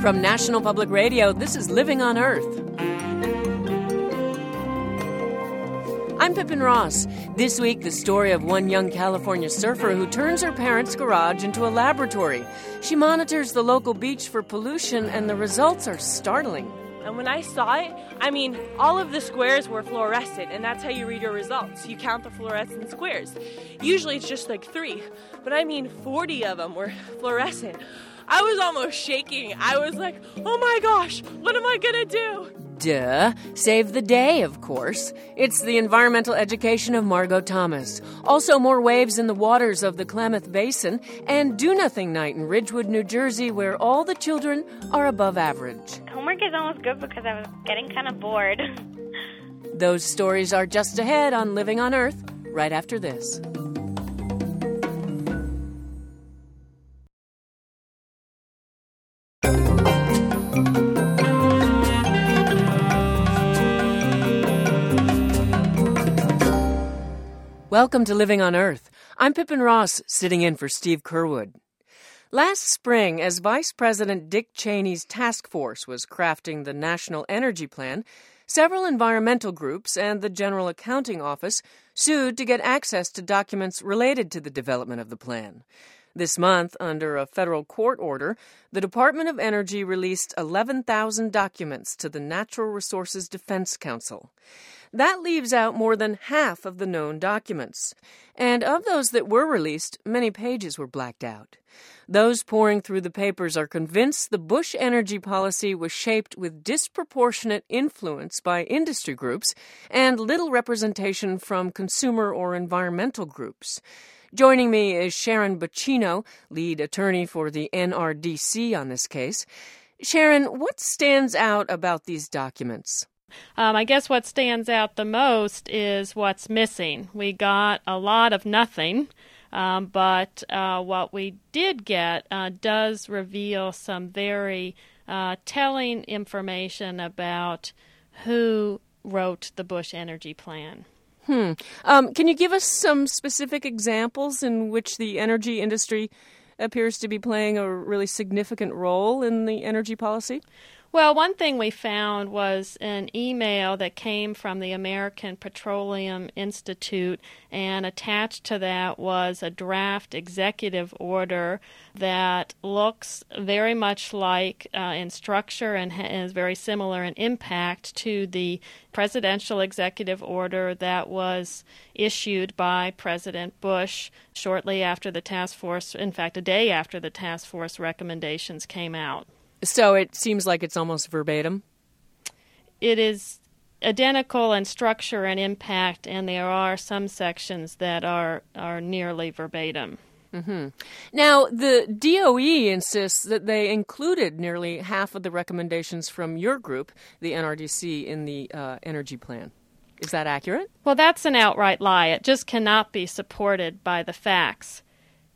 From National Public Radio, this is Living on Earth. I'm Pippin Ross. This week, the story of one young California surfer who turns her parents' garage into a laboratory. She monitors the local beach for pollution, and the results are startling. And when I saw it, I mean, all of the squares were fluorescent, and that's how you read your results. You count the fluorescent squares. Usually it's just like three, but I mean, 40 of them were fluorescent. I was almost shaking. I was like, oh my gosh, what am I gonna do? Duh. Save the day, of course. It's the environmental education of Margot Thomas. Also, more waves in the waters of the Klamath Basin, and Do Nothing Night in Ridgewood, New Jersey, where all the children are above average. Homework is almost good because I was getting kind of bored. Those stories are just ahead on Living on Earth, right after this. Welcome to Living on Earth. I'm Pippin Ross, sitting in for Steve Curwood. Last spring, as Vice President Dick Cheney's task force was crafting the National Energy Plan, several environmental groups and the General Accounting Office sued to get access to documents related to the development of the plan. This month, under a federal court order, the Department of Energy released 11,000 documents to the Natural Resources Defense Council. That leaves out more than half of the known documents. And of those that were released, many pages were blacked out. Those poring through the papers are convinced the Bush energy policy was shaped with disproportionate influence by industry groups and little representation from consumer or environmental groups. Joining me is Sharon Buccino, lead attorney for the NRDC on this case. Sharon, what stands out about these documents? Um, I guess what stands out the most is what's missing. We got a lot of nothing, um, but uh, what we did get uh, does reveal some very uh, telling information about who wrote the Bush Energy Plan. Hmm. Um, can you give us some specific examples in which the energy industry appears to be playing a really significant role in the energy policy? Well, one thing we found was an email that came from the American Petroleum Institute, and attached to that was a draft executive order that looks very much like uh, in structure and is very similar in impact to the presidential executive order that was issued by President Bush shortly after the task force, in fact, a day after the task force recommendations came out. So it seems like it's almost verbatim. It is identical in structure and impact, and there are some sections that are are nearly verbatim. Mm-hmm. Now, the DOE insists that they included nearly half of the recommendations from your group, the NRDC, in the uh, energy plan. Is that accurate? Well, that's an outright lie. It just cannot be supported by the facts.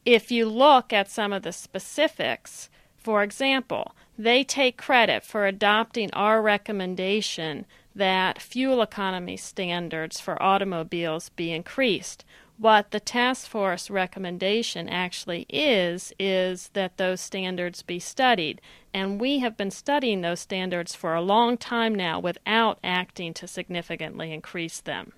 If you look at some of the specifics, for example, they take credit for adopting our recommendation that fuel economy standards for automobiles be increased. What the task force recommendation actually is, is that those standards be studied. And we have been studying those standards for a long time now without acting to significantly increase them.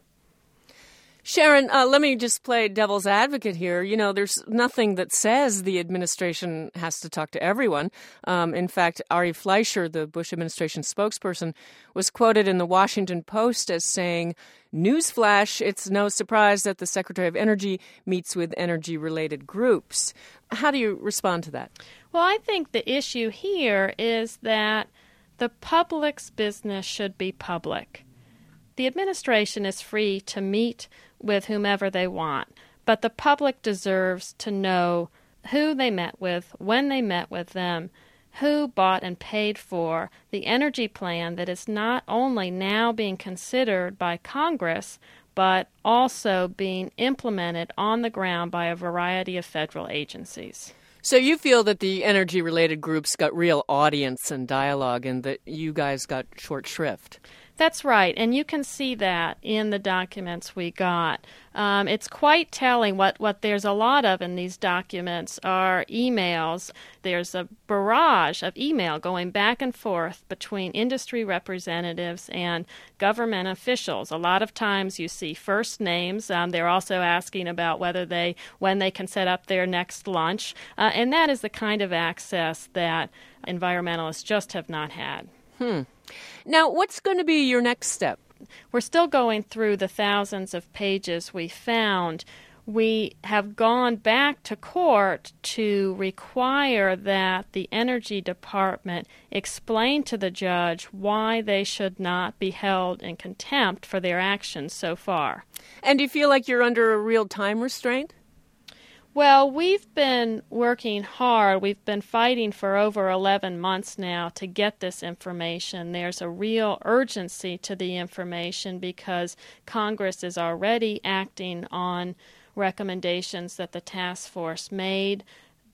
Sharon, uh, let me just play devil's advocate here. You know, there's nothing that says the administration has to talk to everyone. Um, in fact, Ari Fleischer, the Bush administration spokesperson, was quoted in the Washington Post as saying, Newsflash, it's no surprise that the Secretary of Energy meets with energy related groups. How do you respond to that? Well, I think the issue here is that the public's business should be public. The administration is free to meet with whomever they want, but the public deserves to know who they met with, when they met with them, who bought and paid for the energy plan that is not only now being considered by Congress, but also being implemented on the ground by a variety of federal agencies. So you feel that the energy related groups got real audience and dialogue and that you guys got short shrift? That's right, and you can see that in the documents we got. Um, it's quite telling. What, what there's a lot of in these documents are emails. There's a barrage of email going back and forth between industry representatives and government officials. A lot of times you see first names. Um, they're also asking about whether they when they can set up their next lunch, uh, and that is the kind of access that environmentalists just have not had. Hmm. Now, what's going to be your next step? We're still going through the thousands of pages we found. We have gone back to court to require that the Energy Department explain to the judge why they should not be held in contempt for their actions so far. And do you feel like you're under a real time restraint? Well, we've been working hard. We've been fighting for over 11 months now to get this information. There's a real urgency to the information because Congress is already acting on recommendations that the task force made.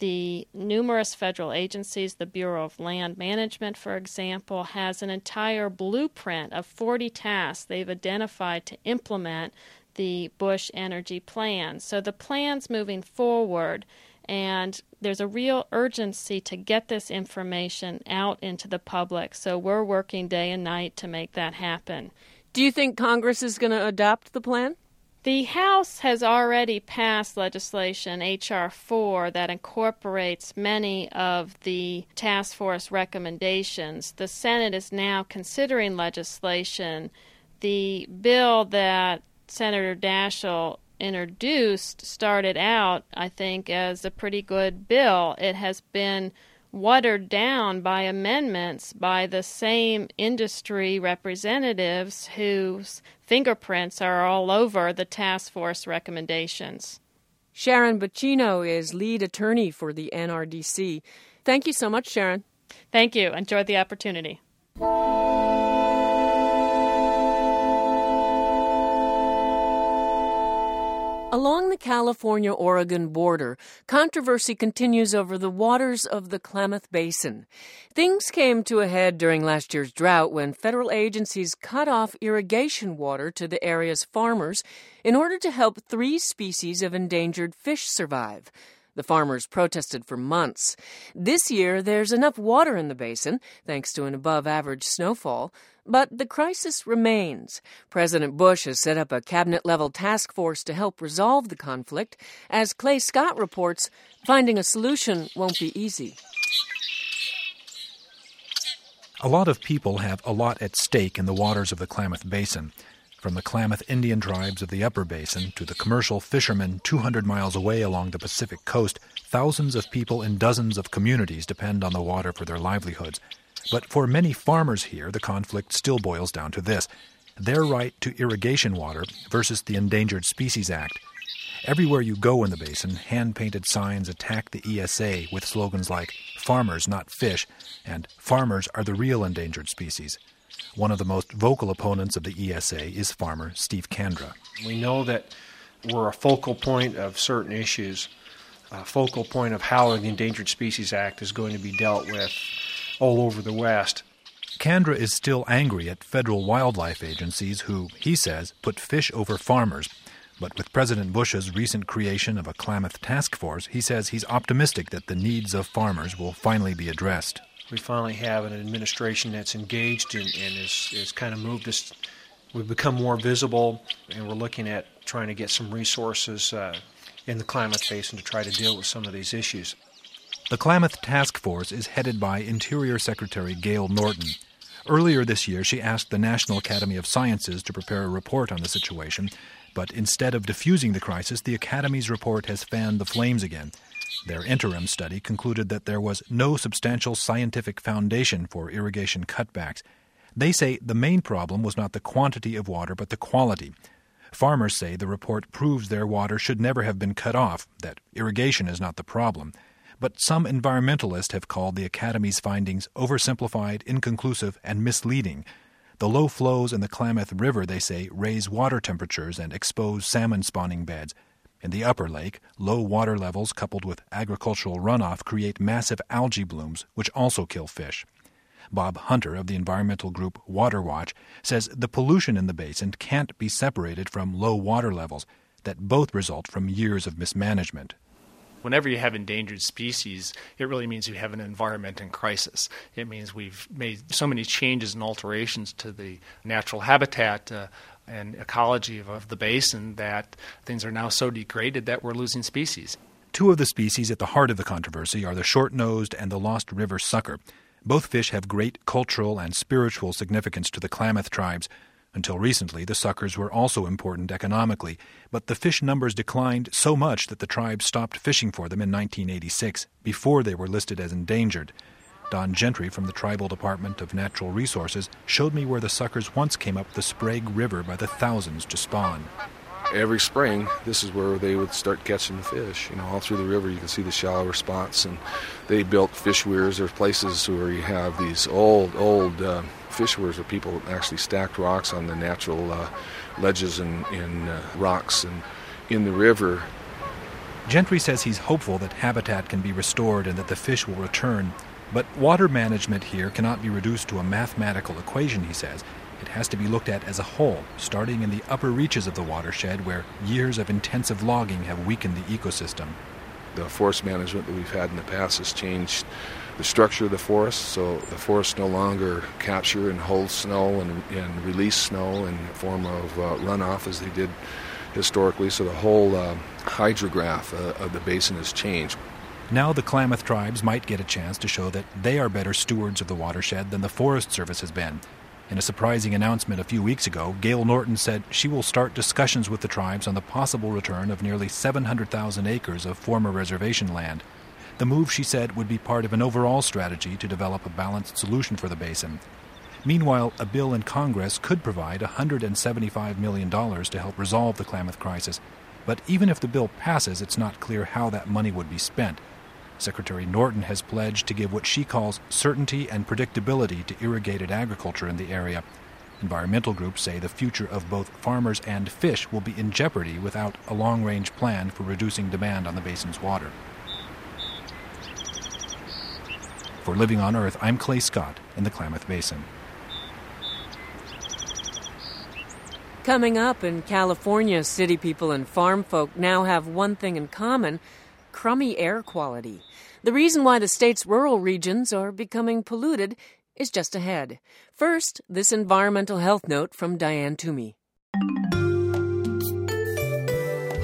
The numerous federal agencies, the Bureau of Land Management, for example, has an entire blueprint of 40 tasks they've identified to implement the Bush energy plan. So the plan's moving forward, and there's a real urgency to get this information out into the public. So we're working day and night to make that happen. Do you think Congress is going to adopt the plan? The House has already passed legislation, H.R. 4, that incorporates many of the task force recommendations. The Senate is now considering legislation. The bill that Senator Daschle introduced started out, I think, as a pretty good bill. It has been watered down by amendments by the same industry representatives whose fingerprints are all over the task force recommendations. Sharon Buccino is lead attorney for the NRDC. Thank you so much, Sharon. Thank you. Enjoyed the opportunity. Along the California Oregon border, controversy continues over the waters of the Klamath Basin. Things came to a head during last year's drought when federal agencies cut off irrigation water to the area's farmers in order to help three species of endangered fish survive. The farmers protested for months. This year, there's enough water in the basin, thanks to an above average snowfall, but the crisis remains. President Bush has set up a cabinet level task force to help resolve the conflict. As Clay Scott reports, finding a solution won't be easy. A lot of people have a lot at stake in the waters of the Klamath Basin. From the Klamath Indian tribes of the Upper Basin to the commercial fishermen 200 miles away along the Pacific coast, thousands of people in dozens of communities depend on the water for their livelihoods. But for many farmers here, the conflict still boils down to this their right to irrigation water versus the Endangered Species Act. Everywhere you go in the basin, hand painted signs attack the ESA with slogans like Farmers, not fish, and Farmers are the real endangered species. One of the most vocal opponents of the ESA is farmer Steve Kandra. We know that we're a focal point of certain issues, a focal point of how the Endangered Species Act is going to be dealt with all over the West. Kandra is still angry at federal wildlife agencies who, he says, put fish over farmers. But with President Bush's recent creation of a Klamath task force, he says he's optimistic that the needs of farmers will finally be addressed. We finally have an administration that's engaged and, and is, is kind of moved us. We've become more visible, and we're looking at trying to get some resources uh, in the Klamath Basin to try to deal with some of these issues. The Klamath Task Force is headed by Interior Secretary Gale Norton. Earlier this year, she asked the National Academy of Sciences to prepare a report on the situation, but instead of diffusing the crisis, the Academy's report has fanned the flames again. Their interim study concluded that there was no substantial scientific foundation for irrigation cutbacks. They say the main problem was not the quantity of water, but the quality. Farmers say the report proves their water should never have been cut off, that irrigation is not the problem but some environmentalists have called the Academy's findings oversimplified, inconclusive, and misleading. The low flows in the Klamath River, they say, raise water temperatures and expose salmon spawning beds. In the upper lake, low water levels coupled with agricultural runoff create massive algae blooms, which also kill fish. Bob Hunter of the environmental group Water Watch, says the pollution in the basin can't be separated from low water levels, that both result from years of mismanagement. Whenever you have endangered species, it really means you have an environment in crisis. It means we've made so many changes and alterations to the natural habitat uh, and ecology of, of the basin that things are now so degraded that we're losing species. Two of the species at the heart of the controversy are the short nosed and the Lost River sucker. Both fish have great cultural and spiritual significance to the Klamath tribes. Until recently, the suckers were also important economically, but the fish numbers declined so much that the tribe stopped fishing for them in 1986, before they were listed as endangered. Don Gentry from the Tribal Department of Natural Resources showed me where the suckers once came up the Sprague River by the thousands to spawn every spring, this is where they would start catching the fish. You know, all through the river, you can see the shallower spots, and they built fish weirs. There's places where you have these old, old uh, fish weirs where people actually stacked rocks on the natural uh, ledges and, and uh, rocks and in the river. Gentry says he's hopeful that habitat can be restored and that the fish will return. But water management here cannot be reduced to a mathematical equation, he says. It has to be looked at as a whole, starting in the upper reaches of the watershed where years of intensive logging have weakened the ecosystem. The forest management that we've had in the past has changed the structure of the forest, so the forests no longer capture and hold snow and, and release snow in the form of uh, runoff as they did historically, so the whole uh, hydrograph uh, of the basin has changed. Now the Klamath tribes might get a chance to show that they are better stewards of the watershed than the Forest Service has been, in a surprising announcement a few weeks ago, Gale Norton said she will start discussions with the tribes on the possible return of nearly 700,000 acres of former reservation land. The move, she said, would be part of an overall strategy to develop a balanced solution for the basin. Meanwhile, a bill in Congress could provide $175 million to help resolve the Klamath crisis. But even if the bill passes, it's not clear how that money would be spent. Secretary Norton has pledged to give what she calls certainty and predictability to irrigated agriculture in the area. Environmental groups say the future of both farmers and fish will be in jeopardy without a long range plan for reducing demand on the basin's water. For Living on Earth, I'm Clay Scott in the Klamath Basin. Coming up in California, city people and farm folk now have one thing in common crummy air quality. The reason why the state's rural regions are becoming polluted is just ahead. First, this environmental health note from Diane Toomey.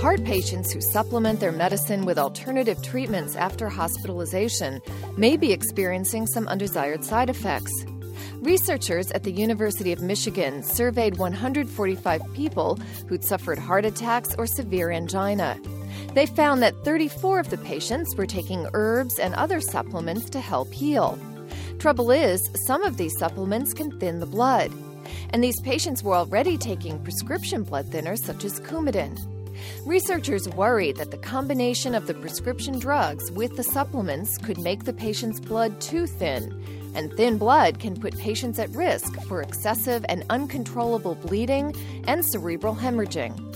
Heart patients who supplement their medicine with alternative treatments after hospitalization may be experiencing some undesired side effects. Researchers at the University of Michigan surveyed 145 people who'd suffered heart attacks or severe angina. They found that 34 of the patients were taking herbs and other supplements to help heal. Trouble is, some of these supplements can thin the blood. And these patients were already taking prescription blood thinners such as Coumadin. Researchers worry that the combination of the prescription drugs with the supplements could make the patient's blood too thin, and thin blood can put patients at risk for excessive and uncontrollable bleeding and cerebral hemorrhaging.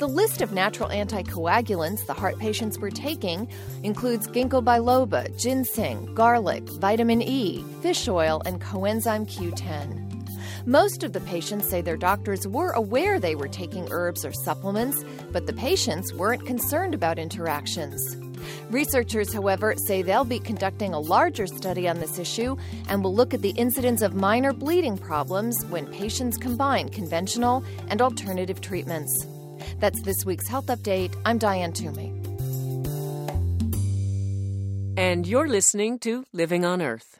The list of natural anticoagulants the heart patients were taking includes ginkgo biloba, ginseng, garlic, vitamin E, fish oil, and coenzyme Q10. Most of the patients say their doctors were aware they were taking herbs or supplements, but the patients weren't concerned about interactions. Researchers, however, say they'll be conducting a larger study on this issue and will look at the incidence of minor bleeding problems when patients combine conventional and alternative treatments. That's this week's Health Update. I'm Diane Toomey. And you're listening to Living on Earth.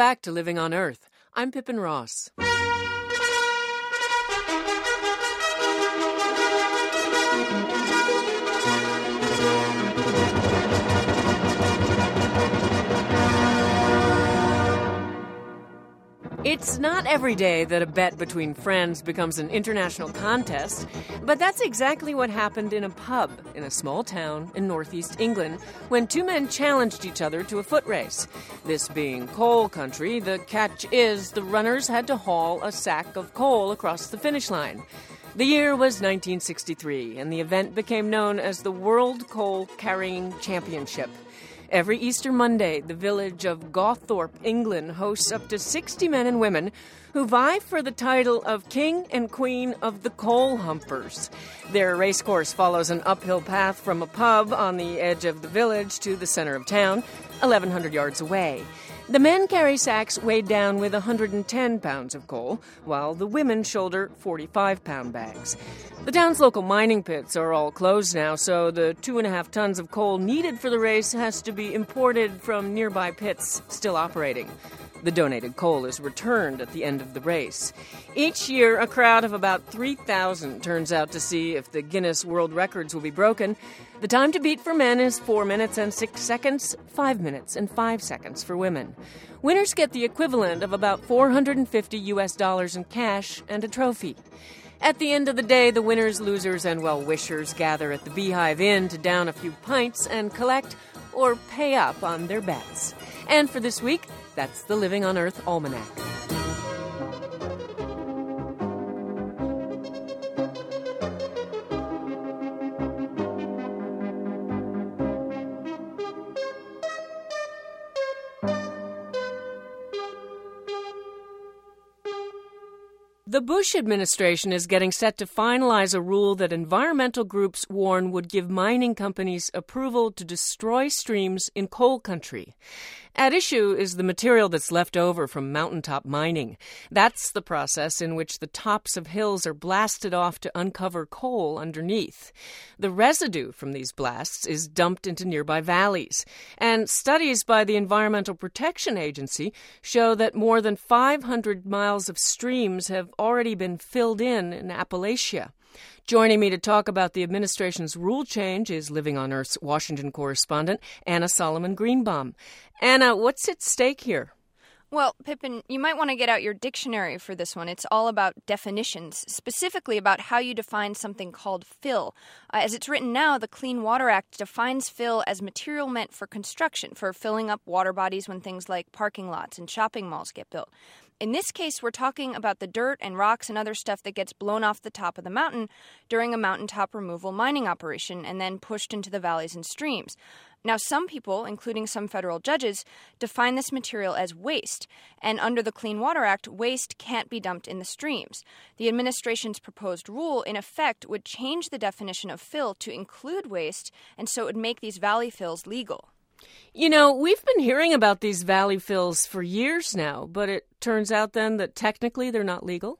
Back to Living on Earth. I'm Pippin Ross. It's not every day that a bet between friends becomes an international contest, but that's exactly what happened in a pub in a small town in northeast England when two men challenged each other to a foot race. This being coal country, the catch is the runners had to haul a sack of coal across the finish line. The year was 1963, and the event became known as the World Coal Carrying Championship. Every Easter Monday, the village of Gawthorpe, England, hosts up to 60 men and women who vie for the title of King and Queen of the Coal Humpers. Their racecourse follows an uphill path from a pub on the edge of the village to the center of town, 1,100 yards away. The men carry sacks weighed down with 110 pounds of coal, while the women shoulder 45 pound bags. The town's local mining pits are all closed now, so the two and a half tons of coal needed for the race has to be imported from nearby pits still operating. The donated coal is returned at the end of the race. Each year, a crowd of about 3,000 turns out to see if the Guinness World Records will be broken. The time to beat for men is 4 minutes and 6 seconds, 5 minutes and 5 seconds for women. Winners get the equivalent of about 450 US dollars in cash and a trophy. At the end of the day, the winners, losers, and well wishers gather at the Beehive Inn to down a few pints and collect or pay up on their bets. And for this week, that's the Living on Earth Almanac. The Bush administration is getting set to finalize a rule that environmental groups warn would give mining companies approval to destroy streams in coal country. At issue is the material that's left over from mountaintop mining. That's the process in which the tops of hills are blasted off to uncover coal underneath. The residue from these blasts is dumped into nearby valleys. And studies by the Environmental Protection Agency show that more than 500 miles of streams have already been filled in in Appalachia. Joining me to talk about the administration's rule change is Living on Earth's Washington correspondent, Anna Solomon Greenbaum. Anna, what's at stake here? Well, Pippin, you might want to get out your dictionary for this one. It's all about definitions, specifically about how you define something called fill. Uh, as it's written now, the Clean Water Act defines fill as material meant for construction, for filling up water bodies when things like parking lots and shopping malls get built. In this case, we're talking about the dirt and rocks and other stuff that gets blown off the top of the mountain during a mountaintop removal mining operation and then pushed into the valleys and streams. Now, some people, including some federal judges, define this material as waste, and under the Clean Water Act, waste can't be dumped in the streams. The administration's proposed rule, in effect, would change the definition of fill to include waste, and so it would make these valley fills legal. You know, we've been hearing about these valley fills for years now, but it turns out then that technically they're not legal?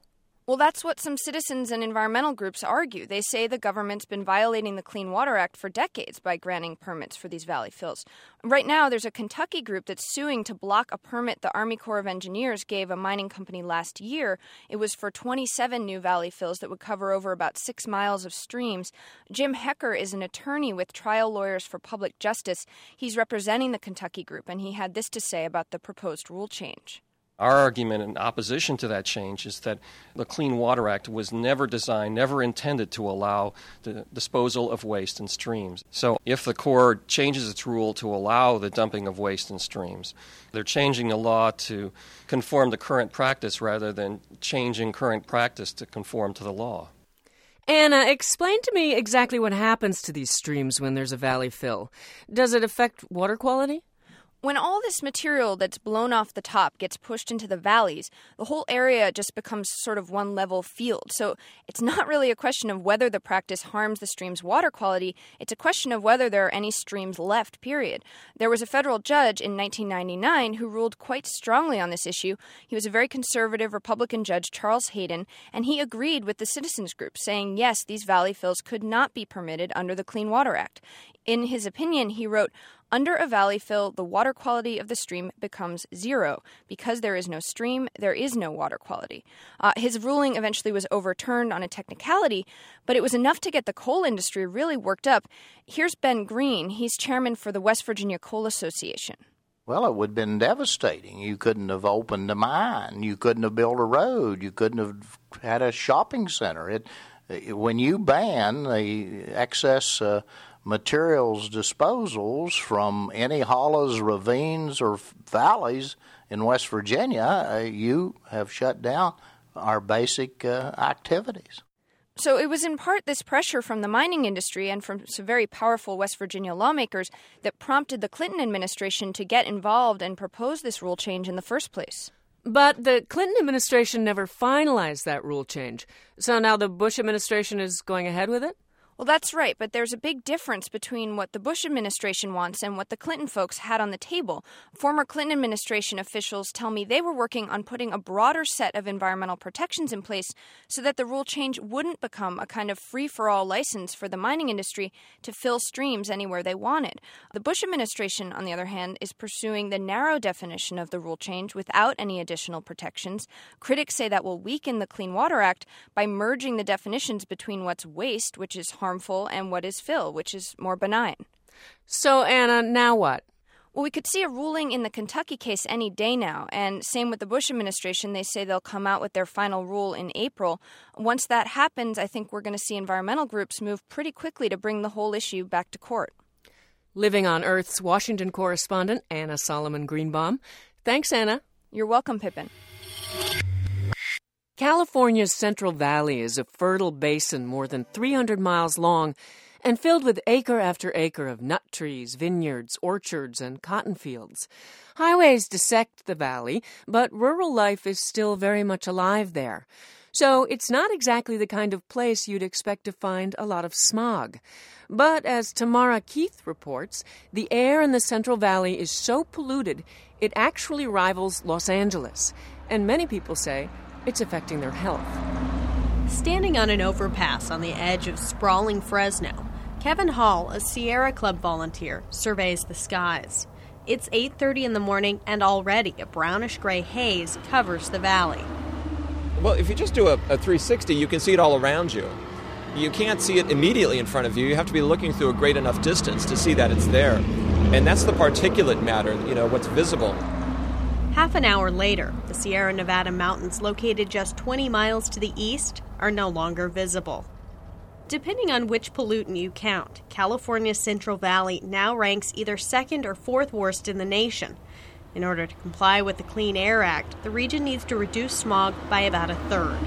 Well, that's what some citizens and environmental groups argue. They say the government's been violating the Clean Water Act for decades by granting permits for these valley fills. Right now, there's a Kentucky group that's suing to block a permit the Army Corps of Engineers gave a mining company last year. It was for 27 new valley fills that would cover over about six miles of streams. Jim Hecker is an attorney with Trial Lawyers for Public Justice. He's representing the Kentucky group, and he had this to say about the proposed rule change. Our argument in opposition to that change is that the Clean Water Act was never designed, never intended to allow the disposal of waste in streams. So if the Corps changes its rule to allow the dumping of waste in streams, they're changing the law to conform to current practice rather than changing current practice to conform to the law. Anna, explain to me exactly what happens to these streams when there's a valley fill. Does it affect water quality? When all this material that's blown off the top gets pushed into the valleys, the whole area just becomes sort of one level field. So it's not really a question of whether the practice harms the stream's water quality, it's a question of whether there are any streams left, period. There was a federal judge in 1999 who ruled quite strongly on this issue. He was a very conservative Republican judge, Charles Haden, and he agreed with the citizens group, saying yes, these valley fills could not be permitted under the Clean Water Act. In his opinion, he wrote, Under a valley fill, the water quality of the stream becomes zero. Because there is no stream, there is no water quality. Uh, his ruling eventually was overturned on a technicality, but it was enough to get the coal industry really worked up. Here's Ben Greene. He's chairman for the West Virginia Coal Association. Well, it would have been devastating. You couldn't have opened a mine. You couldn't have built a road. You couldn't have had a shopping center. It, when you ban the excess uh, materials disposals from any hollows, ravines, or valleys in West Virginia, uh, you have shut down our basic uh, activities. So it was in part this pressure from the mining industry and from some very powerful West Virginia lawmakers that prompted the Clinton administration to get involved and propose this rule change in the first place. But the Clinton administration never finalized that rule change. So now the Bush administration is going ahead with it? Well, that's right, but there's a big difference between what the Bush administration wants and what the Clinton folks had on the table. Former Clinton administration officials tell me they were working on putting a broader set of environmental protections in place so that the rule change wouldn't become a kind of free for all license for the mining industry to fill streams anywhere they wanted. The Bush administration, on the other hand, is pursuing the narrow definition of the rule change without any additional protections. Critics say that will weaken the Clean Water Act by merging the definitions between what's waste, which is harmful harmful and what is fill, which is more benign. So, Anna, now what? Well, we could see a ruling in the Kentucky case any day now, and same with the Bush administration. They say they'll come out with their final rule in April. Once that happens, I think we're going to see environmental groups move pretty quickly to bring the whole issue back to court. Living on Earth's Washington correspondent, Anna Solomon Greenbaum. Thanks, Anna. You're welcome, Pippin. California's Central Valley is a fertile basin more than 300 miles long and filled with acre after acre of nut trees, vineyards, orchards, and cotton fields. Highways dissect the valley, but rural life is still very much alive there. So it's not exactly the kind of place you'd expect to find a lot of smog. But as Tamara Keith reports, the air in the Central Valley is so polluted it actually rivals Los Angeles. And many people say it's affecting their health. Standing on an overpass on the edge of sprawling Fresno, Kevin Hall, a Sierra Club volunteer, surveys the skies. It's 8:30 in the morning and already a brownish-gray haze covers the valley. Well, if you just do a, a 360, you can see it all around you. You can't see it immediately in front of you. You have to be looking through a great enough distance to see that it's there. And that's the particulate matter, you know, what's visible. Half an hour later, the Sierra Nevada mountains, located just 20 miles to the east, are no longer visible. Depending on which pollutant you count, California's Central Valley now ranks either second or fourth worst in the nation. In order to comply with the Clean Air Act, the region needs to reduce smog by about a third.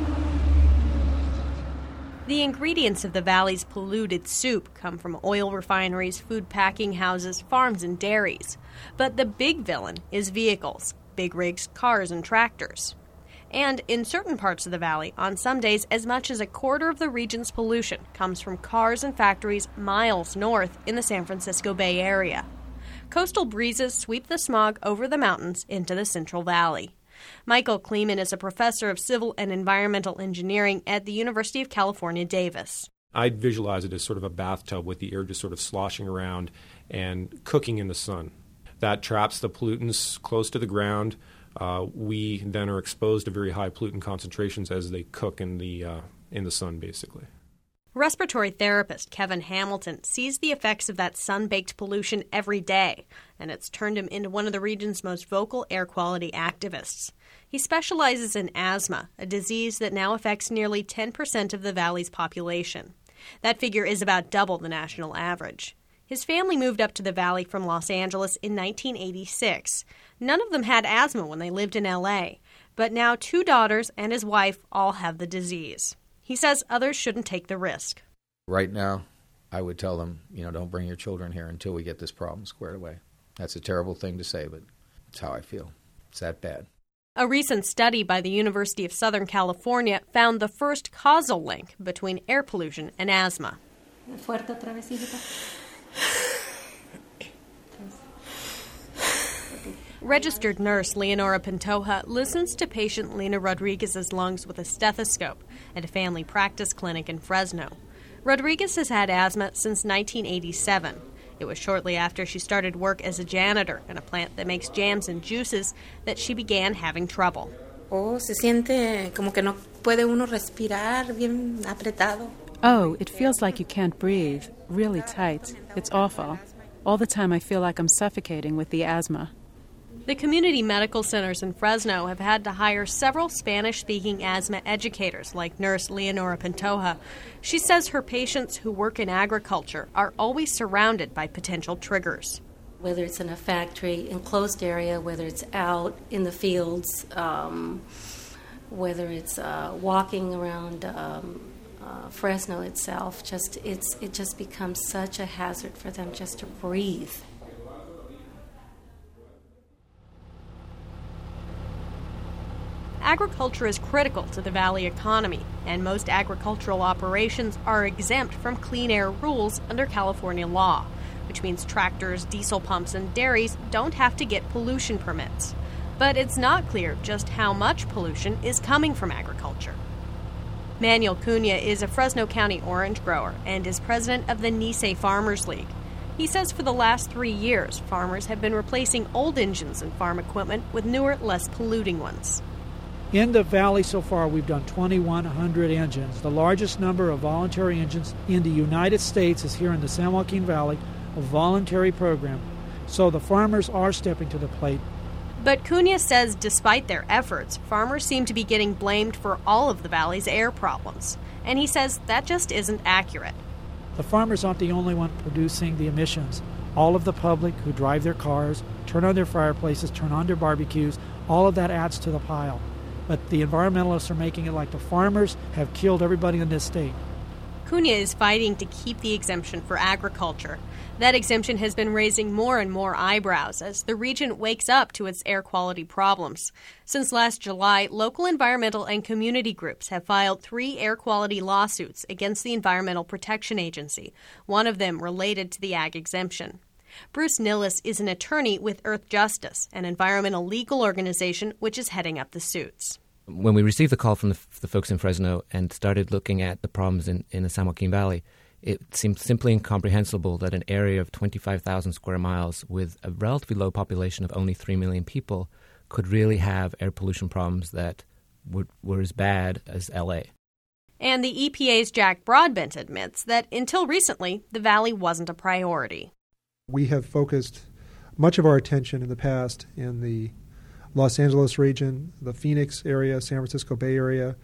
The ingredients of the valley's polluted soup come from oil refineries, food packing houses, farms, and dairies. But the big villain is vehicles big rigs, cars, and tractors. And in certain parts of the valley, on some days, as much as a quarter of the region's pollution comes from cars and factories miles north in the San Francisco Bay Area. Coastal breezes sweep the smog over the mountains into the Central Valley. Michael Kleeman is a professor of civil and environmental engineering at the University of California, Davis. I visualize it as sort of a bathtub with the air just sort of sloshing around and cooking in the sun. That traps the pollutants close to the ground. Uh, we then are exposed to very high pollutant concentrations as they cook in the uh, in the sun, basically. Respiratory therapist Kevin Hamilton sees the effects of that sun baked pollution every day, and it's turned him into one of the region's most vocal air quality activists. He specializes in asthma, a disease that now affects nearly 10% of the valley's population. That figure is about double the national average. His family moved up to the valley from Los Angeles in 1986. None of them had asthma when they lived in LA, but now two daughters and his wife all have the disease. He says others shouldn't take the risk. Right now, I would tell them, you know, don't bring your children here until we get this problem squared away. That's a terrible thing to say, but it's how I feel. It's that bad. A recent study by the University of Southern California found the first causal link between air pollution and asthma. Registered nurse Leonora Pantoja listens to patient Lena Rodriguez's lungs with a stethoscope at a family practice clinic in Fresno. Rodriguez has had asthma since 1987. It was shortly after she started work as a janitor in a plant that makes jams and juices that she began having trouble. Oh, se siente como que no puede uno respirar bien apretado. Oh, it feels like you can't breathe, really tight. It's awful. All the time I feel like I'm suffocating with the asthma. The community medical centers in Fresno have had to hire several Spanish speaking asthma educators, like nurse Leonora Pantoja. She says her patients who work in agriculture are always surrounded by potential triggers. Whether it's in a factory, enclosed area, whether it's out in the fields, um, whether it's uh, walking around um, uh, Fresno itself, just it's it just becomes such a hazard for them just to breathe. Agriculture is critical to the valley economy, and most agricultural operations are exempt from clean air rules under California law, which means tractors, diesel pumps, and dairies don't have to get pollution permits. But it's not clear just how much pollution is coming from agriculture. Manuel Cunha is a Fresno County orange grower and is president of the Nisei Farmers League. He says for the last three years, farmers have been replacing old engines and farm equipment with newer, less polluting ones. In the valley so far, we've done 2,100 engines. The largest number of voluntary engines in the United States is here in the San Joaquin Valley, a voluntary program. So the farmers are stepping to the plate. But Cunha says despite their efforts, farmers seem to be getting blamed for all of the valley's air problems. And he says that just isn't accurate. The farmers aren't the only one producing the emissions. All of the public who drive their cars, turn on their fireplaces, turn on their barbecues, all of that adds to the pile but the environmentalists are making it like the farmers have killed everybody in this state. Cunha is fighting to keep the exemption for agriculture. That exemption has been raising more and more eyebrows as the region wakes up to its air quality problems. Since last July, local environmental and community groups have filed three air quality lawsuits against the Environmental Protection Agency, one of them related to the ag exemption. Bruce Nilles is an attorney with Earthjustice, an environmental legal organization which is heading up the suits. When we received the call from the, the folks in Fresno and started looking at the problems in, in the San Joaquin Valley, it seemed simply incomprehensible that an area of 25,000 square miles with a relatively low population of only 3 million people could really have air pollution problems that would, were as bad as LA. And the EPA's Jack Broadbent admits that until recently, the valley wasn't a priority. We have focused much of our attention in the past in the Los Angeles region, the Phoenix area, San Francisco Bay Area.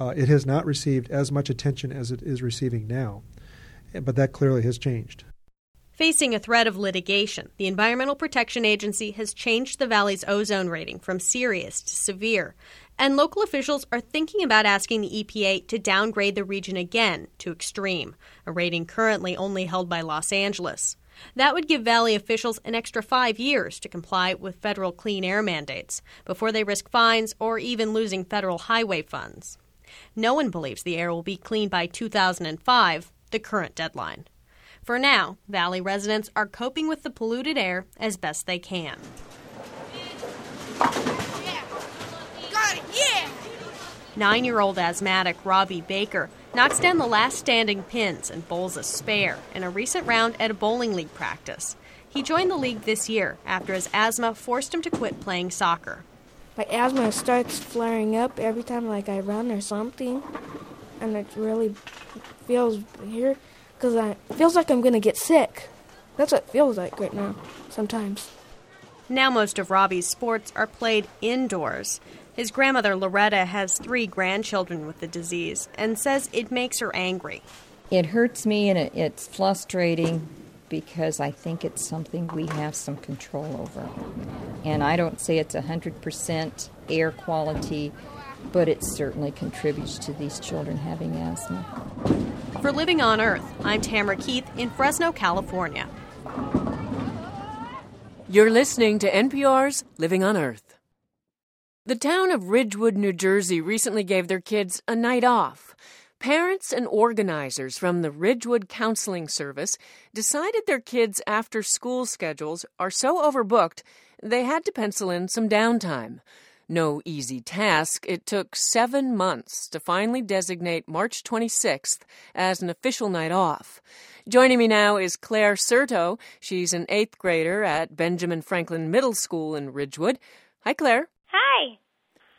Uh, it has not received as much attention as it is receiving now, but that clearly has changed. Facing a threat of litigation, the Environmental Protection Agency has changed the valley's ozone rating from serious to severe, and local officials are thinking about asking the EPA to downgrade the region again to extreme, a rating currently only held by Los Angeles. That would give Valley officials an extra five years to comply with federal clean air mandates before they risk fines or even losing federal highway funds. No one believes the air will be clean by 2005, the current deadline. For now, Valley residents are coping with the polluted air as best they can. Nine year old asthmatic Robbie Baker knocks down the last standing pins and bowls a spare in a recent round at a bowling league practice. He joined the league this year after his asthma forced him to quit playing soccer. My asthma starts flaring up every time like I run or something, and it really feels here because it feels like I'm gonna get sick. That's what it feels like right now, sometimes. Now most of Robbie's sports are played indoors. His grandmother Loretta has three grandchildren with the disease and says it makes her angry. It hurts me and it, it's frustrating because I think it's something we have some control over. And I don't say it's 100% air quality, but it certainly contributes to these children having asthma. For Living on Earth, I'm Tamara Keith in Fresno, California. You're listening to NPR's Living on Earth. The town of Ridgewood, New Jersey recently gave their kids a night off. Parents and organizers from the Ridgewood Counseling Service decided their kids' after school schedules are so overbooked they had to pencil in some downtime. No easy task. It took seven months to finally designate March 26th as an official night off. Joining me now is Claire Serto. She's an eighth grader at Benjamin Franklin Middle School in Ridgewood. Hi, Claire. Hi.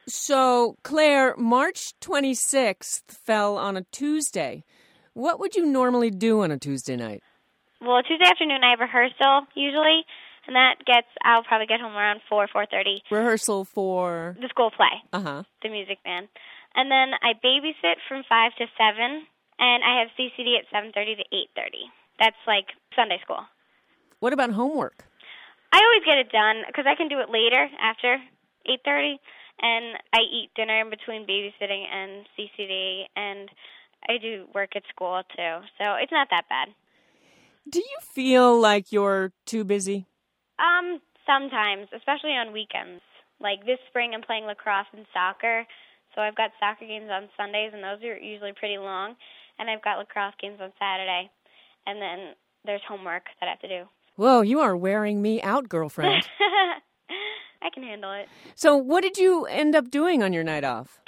So, Claire, March 26th fell on a Tuesday. What would you normally do on a Tuesday night? Well, Tuesday afternoon I have rehearsal usually, and that gets I'll probably get home around four four thirty. Rehearsal for the school play. Uh huh. The music band, and then I babysit from five to seven, and I have CCD at seven thirty to eight thirty. That's like Sunday school. What about homework? I always get it done because I can do it later after eight thirty, and I eat dinner in between babysitting and CCD, and I do work at school too, so it's not that bad. Do you feel like you're too busy? Um, sometimes, especially on weekends. Like this spring, I'm playing lacrosse and soccer, so I've got soccer games on Sundays, and those are usually pretty long. And I've got lacrosse games on Saturday, and then there's homework that I have to do. Whoa, you are wearing me out, girlfriend. I can handle it. so, what did you end up doing on your night off?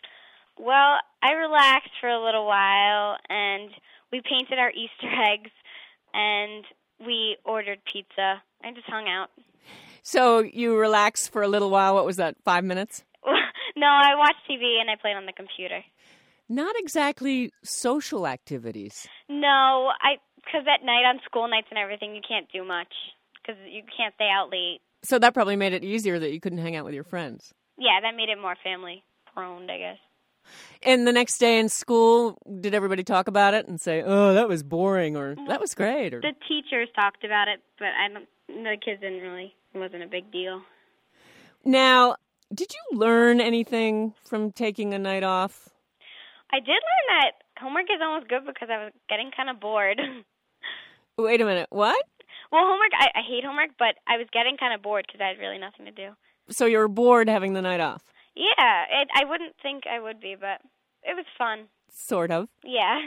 Well, I relaxed for a little while, and we painted our Easter eggs, and we ordered pizza. I just hung out. So, you relaxed for a little while. What was that, five minutes? no, I watched TV and I played on the computer. Not exactly social activities. No, I because at night on school nights and everything, you can't do much because you can't stay out late. So, that probably made it easier that you couldn't hang out with your friends. Yeah, that made it more family prone, I guess. And the next day in school, did everybody talk about it and say, "Oh, that was boring," or "That was great"? Or The teachers talked about it, but I don't. The kids didn't really. It wasn't a big deal. now, did you learn anything from taking a night off? I did learn that homework is almost good because I was getting kind of bored. Wait a minute, what? well, homework. I, I hate homework, but I was getting kind of bored because I had really nothing to do. So you were bored having the night off? Yeah, it, I wouldn't think I would be, but it was fun. Sort of. Yeah.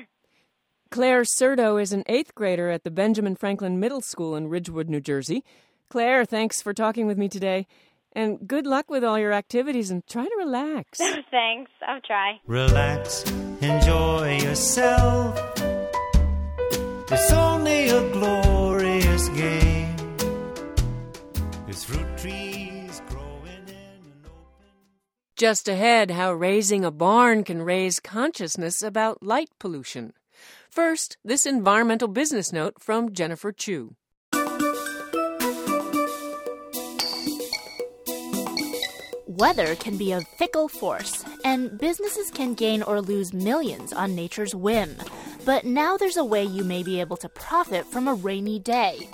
Claire Serto is an eighth grader at the Benjamin Franklin Middle School in Ridgewood, New Jersey. Claire, thanks for talking with me today. And good luck with all your activities and try to relax. Thanks. I'll try. Relax, enjoy yourself. It's only a glorious game. It's fruit trees growing in. an open. Just ahead, how raising a barn can raise consciousness about light pollution. First, this environmental business note from Jennifer Chu. Weather can be a fickle force, and businesses can gain or lose millions on nature's whim. But now there's a way you may be able to profit from a rainy day.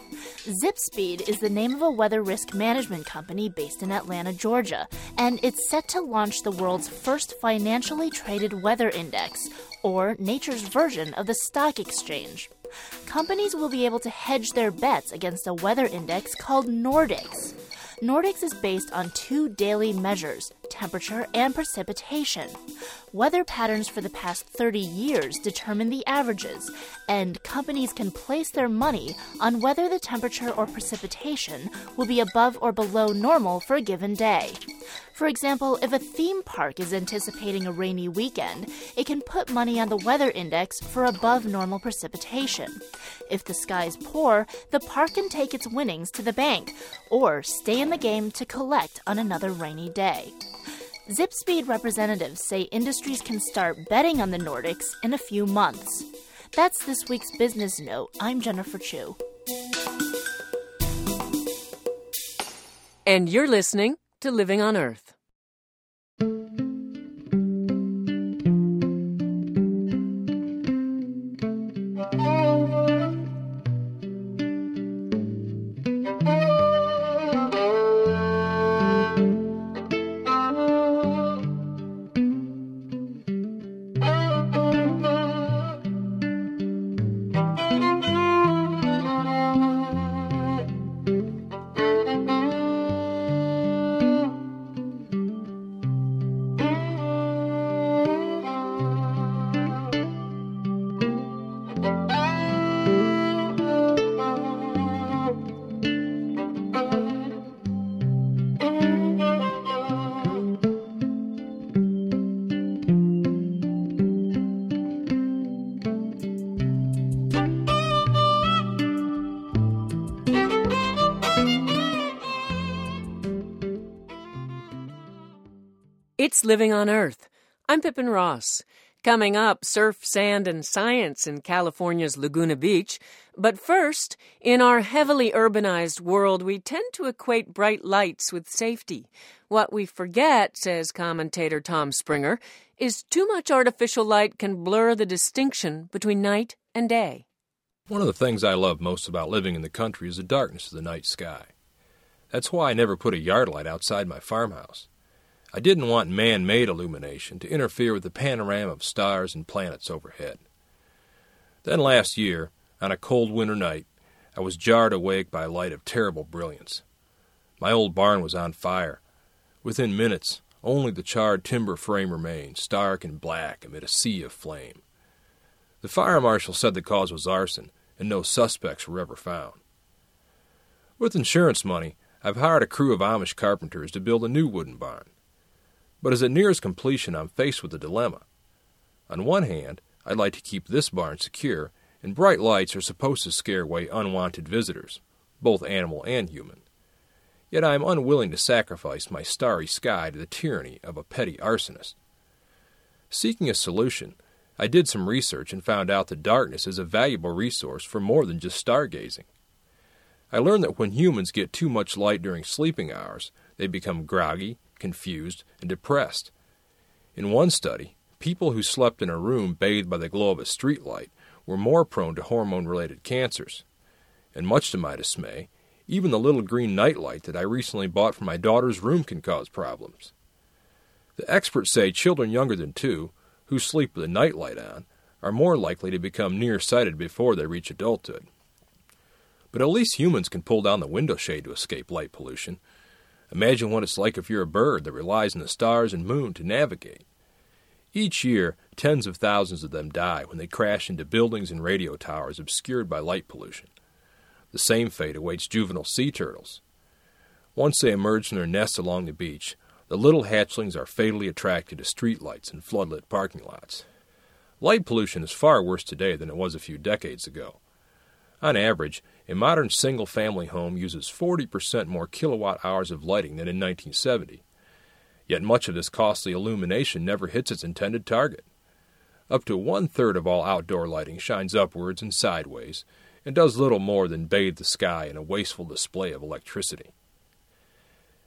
ZipSpeed is the name of a weather risk management company based in Atlanta, Georgia, and it's set to launch the world's first financially traded weather index, or nature's version of the stock exchange. Companies will be able to hedge their bets against a weather index called Nordics. Nordics is based on two daily measures temperature and precipitation. Weather patterns for the past 30 years determine the averages, and companies can place their money on whether the temperature or precipitation will be above or below normal for a given day. For example, if a theme park is anticipating a rainy weekend, it can put money on the weather index for above normal precipitation. If the sky is poor, the park can take its winnings to the bank or stay in the game to collect on another rainy day. ZipSpeed representatives say industries can start betting on the Nordics in a few months. That's this week's business note. I'm Jennifer Chu. And you're listening to Living on Earth. Living on Earth. I'm Pippin Ross. Coming up, surf, sand, and science in California's Laguna Beach. But first, in our heavily urbanized world, we tend to equate bright lights with safety. What we forget, says commentator Tom Springer, is too much artificial light can blur the distinction between night and day. One of the things I love most about living in the country is the darkness of the night sky. That's why I never put a yard light outside my farmhouse. I didn't want man made illumination to interfere with the panorama of stars and planets overhead. Then last year, on a cold winter night, I was jarred awake by a light of terrible brilliance. My old barn was on fire. Within minutes, only the charred timber frame remained, stark and black amid a sea of flame. The fire marshal said the cause was arson, and no suspects were ever found. With insurance money, I've hired a crew of Amish carpenters to build a new wooden barn. But as it nears completion, I'm faced with a dilemma. On one hand, I'd like to keep this barn secure, and bright lights are supposed to scare away unwanted visitors, both animal and human. Yet I am unwilling to sacrifice my starry sky to the tyranny of a petty arsonist. Seeking a solution, I did some research and found out that darkness is a valuable resource for more than just stargazing. I learned that when humans get too much light during sleeping hours, they become groggy, confused, and depressed. In one study, people who slept in a room bathed by the glow of a streetlight were more prone to hormone related cancers. And much to my dismay, even the little green nightlight that I recently bought for my daughter's room can cause problems. The experts say children younger than two, who sleep with a nightlight on, are more likely to become nearsighted before they reach adulthood. But at least humans can pull down the window shade to escape light pollution, Imagine what it's like if you're a bird that relies on the stars and moon to navigate. Each year, tens of thousands of them die when they crash into buildings and radio towers obscured by light pollution. The same fate awaits juvenile sea turtles. Once they emerge from their nests along the beach, the little hatchlings are fatally attracted to streetlights and floodlit parking lots. Light pollution is far worse today than it was a few decades ago. On average, a modern single family home uses 40% more kilowatt hours of lighting than in 1970. Yet much of this costly illumination never hits its intended target. Up to one third of all outdoor lighting shines upwards and sideways and does little more than bathe the sky in a wasteful display of electricity.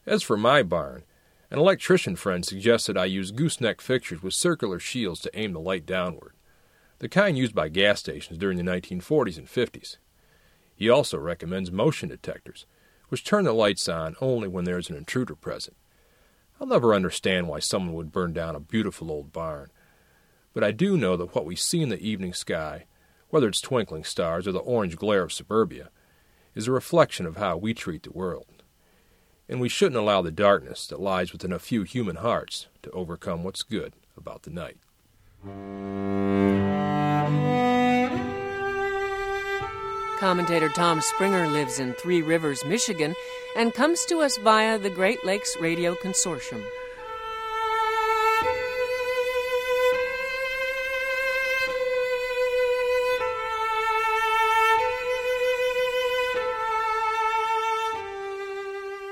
As for my barn, an electrician friend suggested I use gooseneck fixtures with circular shields to aim the light downward, the kind used by gas stations during the 1940s and 50s. He also recommends motion detectors, which turn the lights on only when there is an intruder present. I'll never understand why someone would burn down a beautiful old barn, but I do know that what we see in the evening sky, whether it's twinkling stars or the orange glare of suburbia, is a reflection of how we treat the world. And we shouldn't allow the darkness that lies within a few human hearts to overcome what's good about the night. Commentator Tom Springer lives in Three Rivers, Michigan, and comes to us via the Great Lakes Radio Consortium.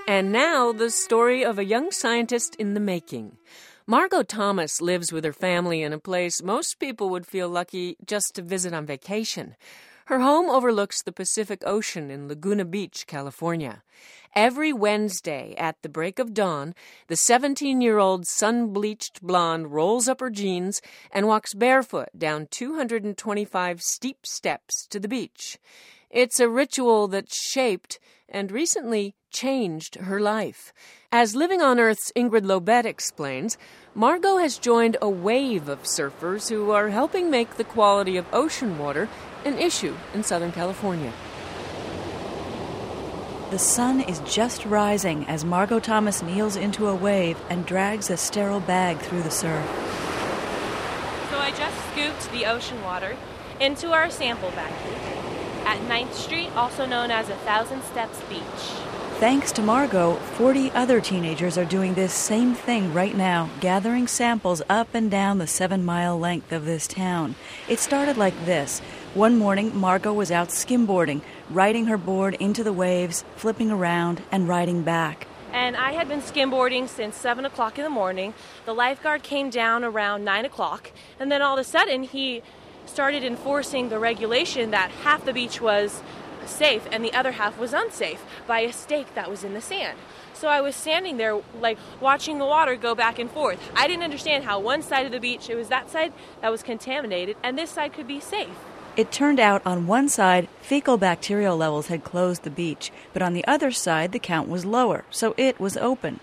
And now, the story of a young scientist in the making. Margot Thomas lives with her family in a place most people would feel lucky just to visit on vacation. Her home overlooks the Pacific Ocean in Laguna Beach, California. Every Wednesday at the break of dawn, the 17 year old sun bleached blonde rolls up her jeans and walks barefoot down 225 steep steps to the beach. It's a ritual that shaped and recently changed her life. As Living on Earth's Ingrid Lobet explains, Margot has joined a wave of surfers who are helping make the quality of ocean water an issue in Southern California. The sun is just rising as Margot Thomas kneels into a wave and drags a sterile bag through the surf. So I just scooped the ocean water into our sample vacuum at 9th Street, also known as a Thousand Steps Beach. Thanks to Margot, 40 other teenagers are doing this same thing right now, gathering samples up and down the seven mile length of this town. It started like this. One morning, Margot was out skimboarding, riding her board into the waves, flipping around, and riding back. And I had been skimboarding since 7 o'clock in the morning. The lifeguard came down around 9 o'clock, and then all of a sudden he started enforcing the regulation that half the beach was safe and the other half was unsafe by a stake that was in the sand. So I was standing there, like watching the water go back and forth. I didn't understand how one side of the beach, it was that side that was contaminated, and this side could be safe. It turned out on one side, fecal bacterial levels had closed the beach, but on the other side, the count was lower, so it was open.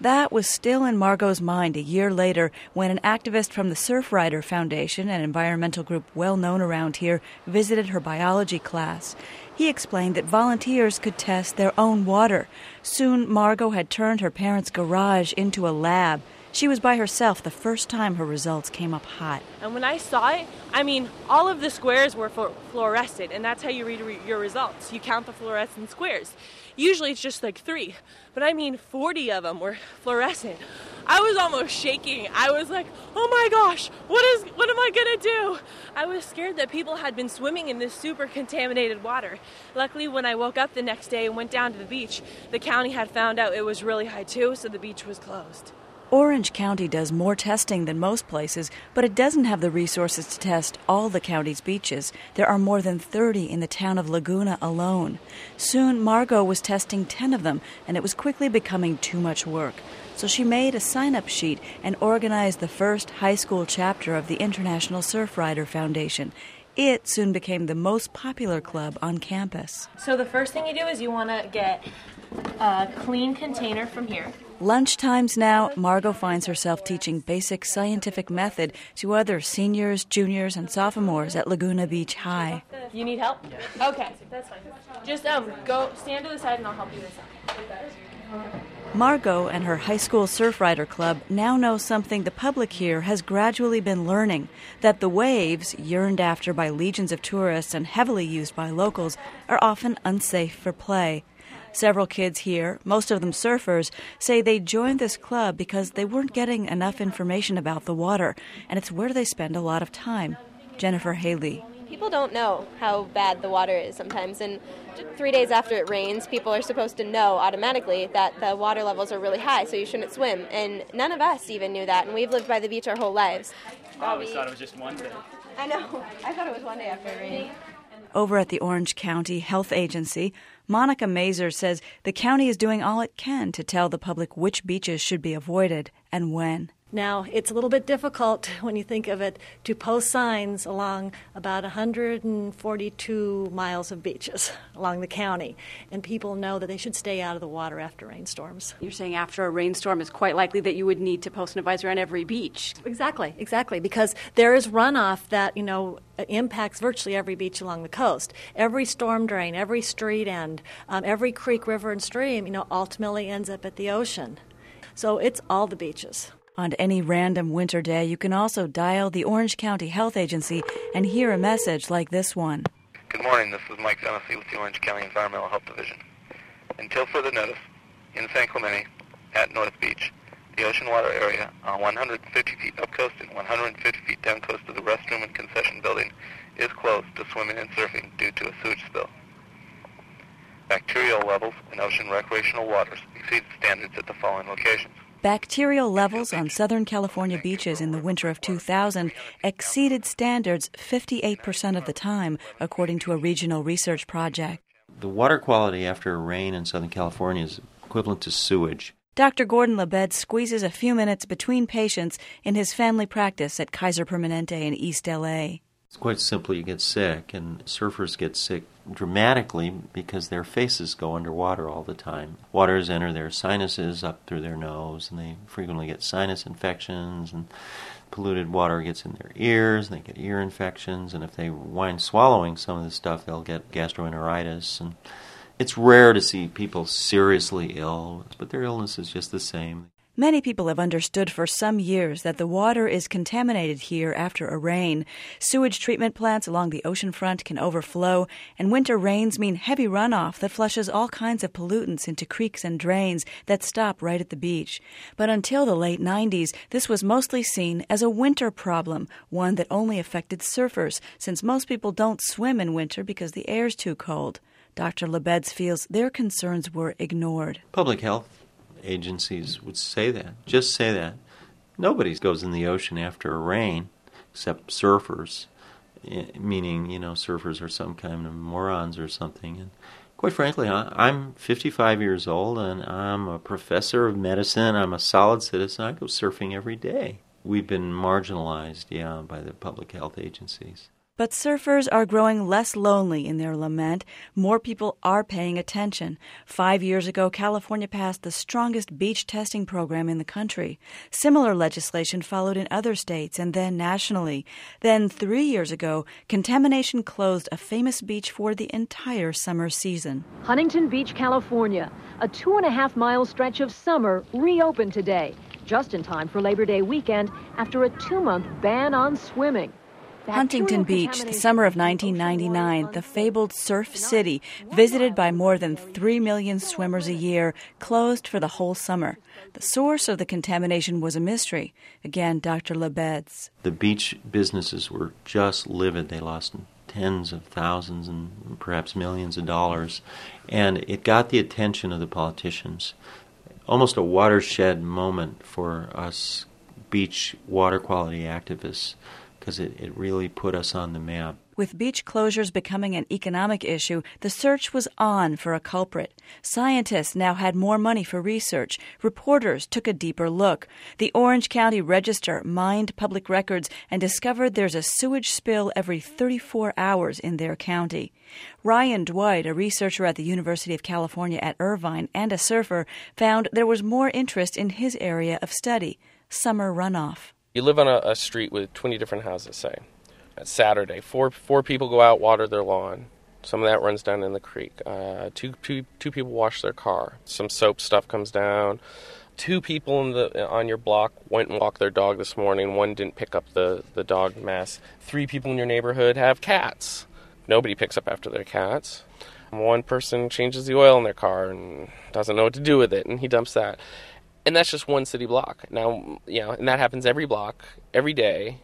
That was still in Margot's mind a year later when an activist from the Surfrider Foundation, an environmental group well known around here, visited her biology class. He explained that volunteers could test their own water. Soon, Margot had turned her parents' garage into a lab. She was by herself the first time her results came up hot. And when I saw it, I mean, all of the squares were fluorescent, and that's how you read your results. You count the fluorescent squares. Usually it's just like three, but I mean 40 of them were fluorescent. I was almost shaking. I was like, "Oh my gosh, what is what am I to do?" I was scared that people had been swimming in this super contaminated water. Luckily, when I woke up the next day and went down to the beach, the county had found out it was really high too, so the beach was closed. Orange County does more testing than most places, but it doesn't have the resources to test all the county's beaches. There are more than 30 in the town of Laguna alone. Soon, Margot was testing 10 of them, and it was quickly becoming too much work. So she made a sign up sheet and organized the first high school chapter of the International Surfrider Foundation. It soon became the most popular club on campus. So, the first thing you do is you want to get a clean container from here. Lunchtimes now, Margot finds herself teaching basic scientific method to other seniors, juniors, and sophomores at Laguna Beach High. You need help? Okay, that's fine. Just um, go stand to the side and I'll help you this side. Margot and her high school surfrider club now know something the public here has gradually been learning that the waves, yearned after by legions of tourists and heavily used by locals, are often unsafe for play. Several kids here, most of them surfers, say they joined this club because they weren't getting enough information about the water, and it's where they spend a lot of time. Jennifer Haley. People don't know how bad the water is sometimes, and three days after it rains, people are supposed to know automatically that the water levels are really high, so you shouldn't swim. And none of us even knew that, and we've lived by the beach our whole lives. I always thought it was just one day. I know. I thought it was one day after it rained. Over at the Orange County Health Agency, Monica Mazer says the county is doing all it can to tell the public which beaches should be avoided and when. Now, it's a little bit difficult when you think of it to post signs along about 142 miles of beaches along the county, and people know that they should stay out of the water after rainstorms. You're saying after a rainstorm, it's quite likely that you would need to post an advisory on every beach. Exactly, exactly, because there is runoff that, you know, impacts virtually every beach along the coast. Every storm drain, every street end, um, every creek, river, and stream, you know, ultimately ends up at the ocean. So it's all the beaches. On any random winter day, you can also dial the Orange County Health Agency and hear a message like this one. Good morning, this is Mike Fennessy with the Orange County Environmental Health Division. Until further notice, in San Clemente, at North Beach, the ocean water area on 150 feet up coast and 150 feet down coast of the restroom and concession building is closed to swimming and surfing due to a sewage spill. Bacterial levels in ocean recreational waters exceed standards at the following locations. Bacterial levels on Southern California beaches in the winter of 2000 exceeded standards 58% of the time, according to a regional research project. The water quality after a rain in Southern California is equivalent to sewage. Dr. Gordon LaBedz squeezes a few minutes between patients in his family practice at Kaiser Permanente in East LA. It's quite simple. You get sick, and surfers get sick dramatically because their faces go underwater all the time. Waters enter their sinuses up through their nose, and they frequently get sinus infections, and polluted water gets in their ears, and they get ear infections, and if they wind swallowing some of this stuff, they'll get gastroenteritis. And it's rare to see people seriously ill, but their illness is just the same. Many people have understood for some years that the water is contaminated here after a rain. Sewage treatment plants along the ocean front can overflow, and winter rains mean heavy runoff that flushes all kinds of pollutants into creeks and drains that stop right at the beach. But until the late 90s, this was mostly seen as a winter problem, one that only affected surfers, since most people don't swim in winter because the air's too cold. Dr. LaBedz feels their concerns were ignored. Public health agencies would say that. Just say that. Nobody goes in the ocean after a rain except surfers, eh, meaning, you know, surfers are some kind of morons or something. And quite frankly, I'm 55 years old and I'm a professor of medicine. I'm a solid citizen. I go surfing every day. We've been marginalized, yeah, by the public health agencies. But surfers are growing less lonely in their lament. More people are paying attention. Five years ago, California passed the strongest beach testing program in the country. Similar legislation followed in other states and then nationally. Then, three years ago, contamination closed a famous beach for the entire summer season. Huntington Beach, California. A two and a half mile stretch of summer reopened today, just in time for Labor Day weekend after a two month ban on swimming. Huntington Beach, the summer of 1999, the fabled surf city, visited by more than 3 million swimmers a year, closed for the whole summer. The source of the contamination was a mystery. Again, Dr. LaBedz. The beach businesses were just livid. They lost tens of thousands and perhaps millions of dollars. And it got the attention of the politicians. Almost a watershed moment for us beach water quality activists because it, it really put us on the map. With beach closures becoming an economic issue, the search was on for a culprit. Scientists now had more money for research. Reporters took a deeper look. The Orange County Register mined public records and discovered there's a sewage spill every 34 hours in their county. Ryan Dwight, a researcher at the University of California at Irvine and a surfer, found there was more interest in his area of study summer runoff. You live on a, a street with 20 different houses, say. It's Saturday, four, four people go out, water their lawn. Some of that runs down in the creek. Uh, two, two, two people wash their car. Some soap stuff comes down. Two people in the, on your block went and walked their dog this morning. One didn't pick up the, the dog mess. Three people in your neighborhood have cats. Nobody picks up after their cats. One person changes the oil in their car and doesn't know what to do with it, and he dumps that and that's just one city block. Now, you know, and that happens every block, every day,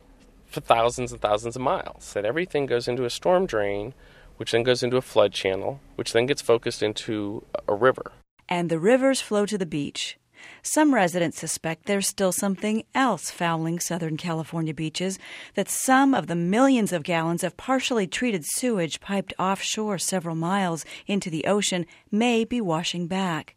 for thousands and thousands of miles. That everything goes into a storm drain, which then goes into a flood channel, which then gets focused into a river. And the rivers flow to the beach. Some residents suspect there's still something else fouling Southern California beaches, that some of the millions of gallons of partially treated sewage piped offshore several miles into the ocean may be washing back.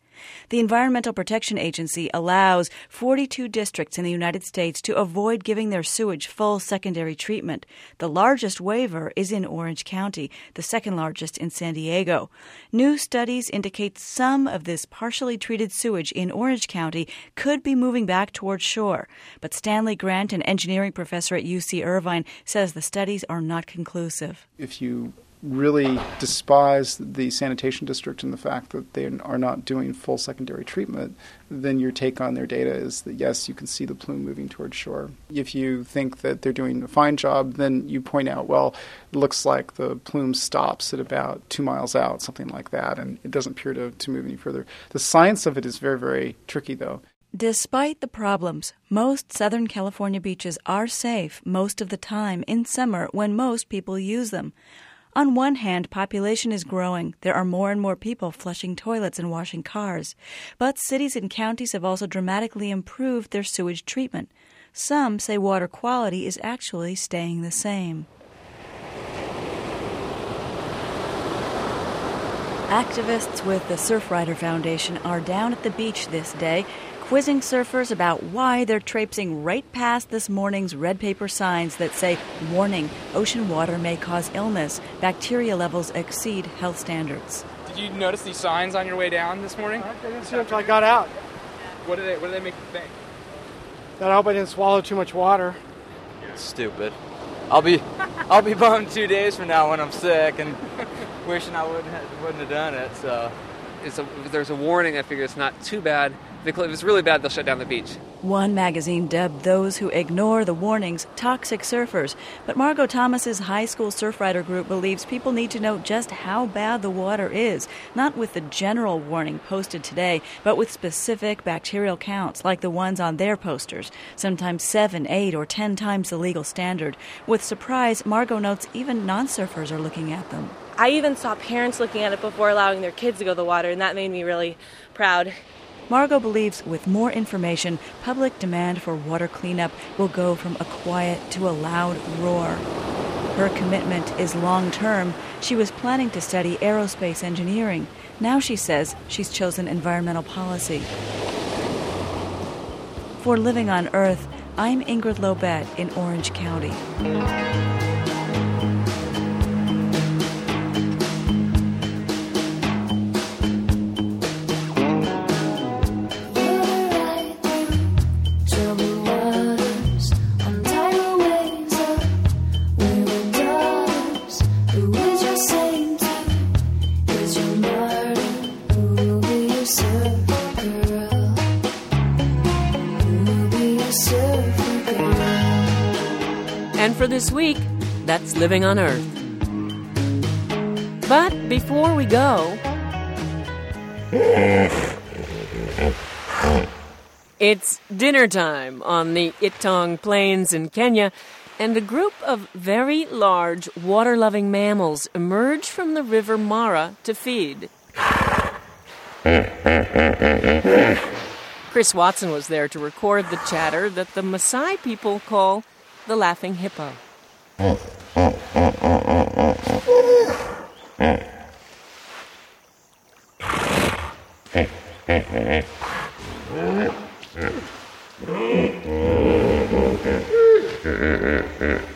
The Environmental Protection Agency allows 42 districts in the United States to avoid giving their sewage full secondary treatment. The largest waiver is in Orange County, the second largest in San Diego. New studies indicate some of this partially treated sewage in Orange County could be moving back toward shore. But Stanley Grant, an engineering professor at UC Irvine, says the studies are not conclusive. If you really despise the sanitation district and the fact that they are not doing full secondary treatment, then your take on their data is that yes, you can see the plume moving towards shore. If you think that they're doing a fine job, then you point out, well, it looks like the plume stops at about two miles out, something like that, and it doesn't appear to, to move any further. The science of it is very, very tricky, though. Despite the problems, most Southern California beaches are safe most of the time in summer when most people use them. On one hand, population is growing. There are more and more people flushing toilets and washing cars. But cities and counties have also dramatically improved their sewage treatment. Some say water quality is actually staying the same. Activists with the Surfrider Foundation are down at the beach this day quizzing surfers about why they're traipsing right past this morning's red paper signs that say, Warning, ocean water may cause illness. Bacteria levels exceed health standards. Did you notice these signs on your way down this morning? I didn't see them until I got out. What do they, what do they make you think? That I hope I didn't swallow too much water. Stupid. I'll be, I'll be bummed two days from now when I'm sick and wishing I wouldn't have, wouldn't have done it. So, it's a, there's a warning. I figure it's not too bad if it's really bad, they'll shut down the beach. One magazine dubbed those who ignore the warnings toxic surfers. But Margot Thomas's high school surfrider group believes people need to know just how bad the water is, not with the general warning posted today, but with specific bacterial counts like the ones on their posters, sometimes seven, eight, or ten times the legal standard. With surprise, Margot notes even non surfers are looking at them. I even saw parents looking at it before allowing their kids to go to the water, and that made me really proud Margot believes with more information, public demand for water cleanup will go from a quiet to a loud roar. Her commitment is long term. She was planning to study aerospace engineering. Now she says she's chosen environmental policy. For Living on Earth, I'm Ingrid Lobet in Orange County. This week, that's Living on Earth. But before we go, it's dinner time on the Itong Plains in Kenya, and a group of very large water loving mammals emerge from the river Mara to feed. Chris Watson was there to record the chatter that the Maasai people call the laughing hippo.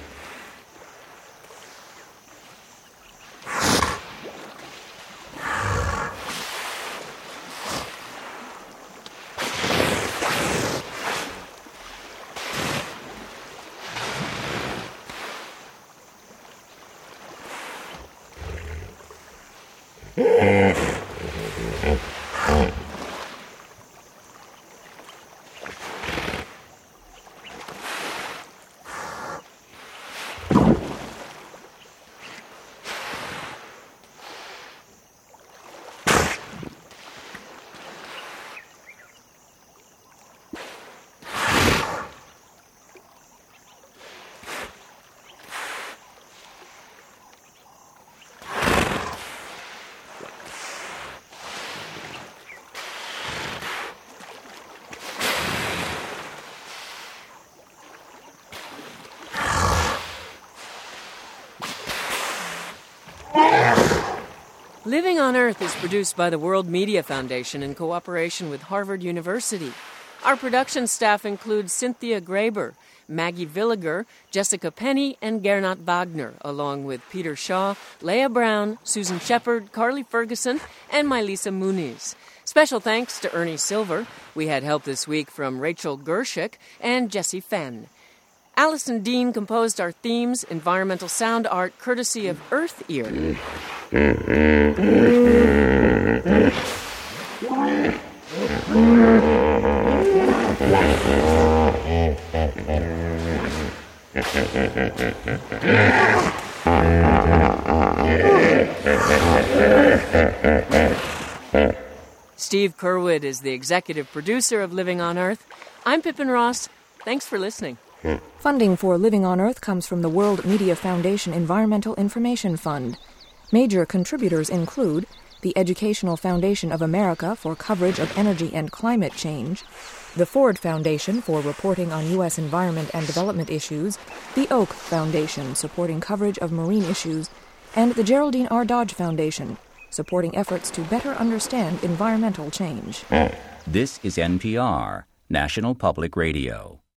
Living on Earth is produced by the World Media Foundation in cooperation with Harvard University. Our production staff includes Cynthia Graber, Maggie Villiger, Jessica Penny, and Gernot Wagner, along with Peter Shaw, Leah Brown, Susan Shepard, Carly Ferguson, and Mylisa Muniz. Special thanks to Ernie Silver. We had help this week from Rachel Gershik and Jesse Fenn. Allison Dean composed our themes, environmental sound art courtesy of EarthEar. Steve Curwood is the executive producer of Living on Earth. I'm Pippin Ross. Thanks for listening. Funding for Living on Earth comes from the World Media Foundation Environmental Information Fund. Major contributors include the Educational Foundation of America for coverage of energy and climate change, the Ford Foundation for reporting on U.S. environment and development issues, the Oak Foundation supporting coverage of marine issues, and the Geraldine R. Dodge Foundation supporting efforts to better understand environmental change. This is NPR, National Public Radio.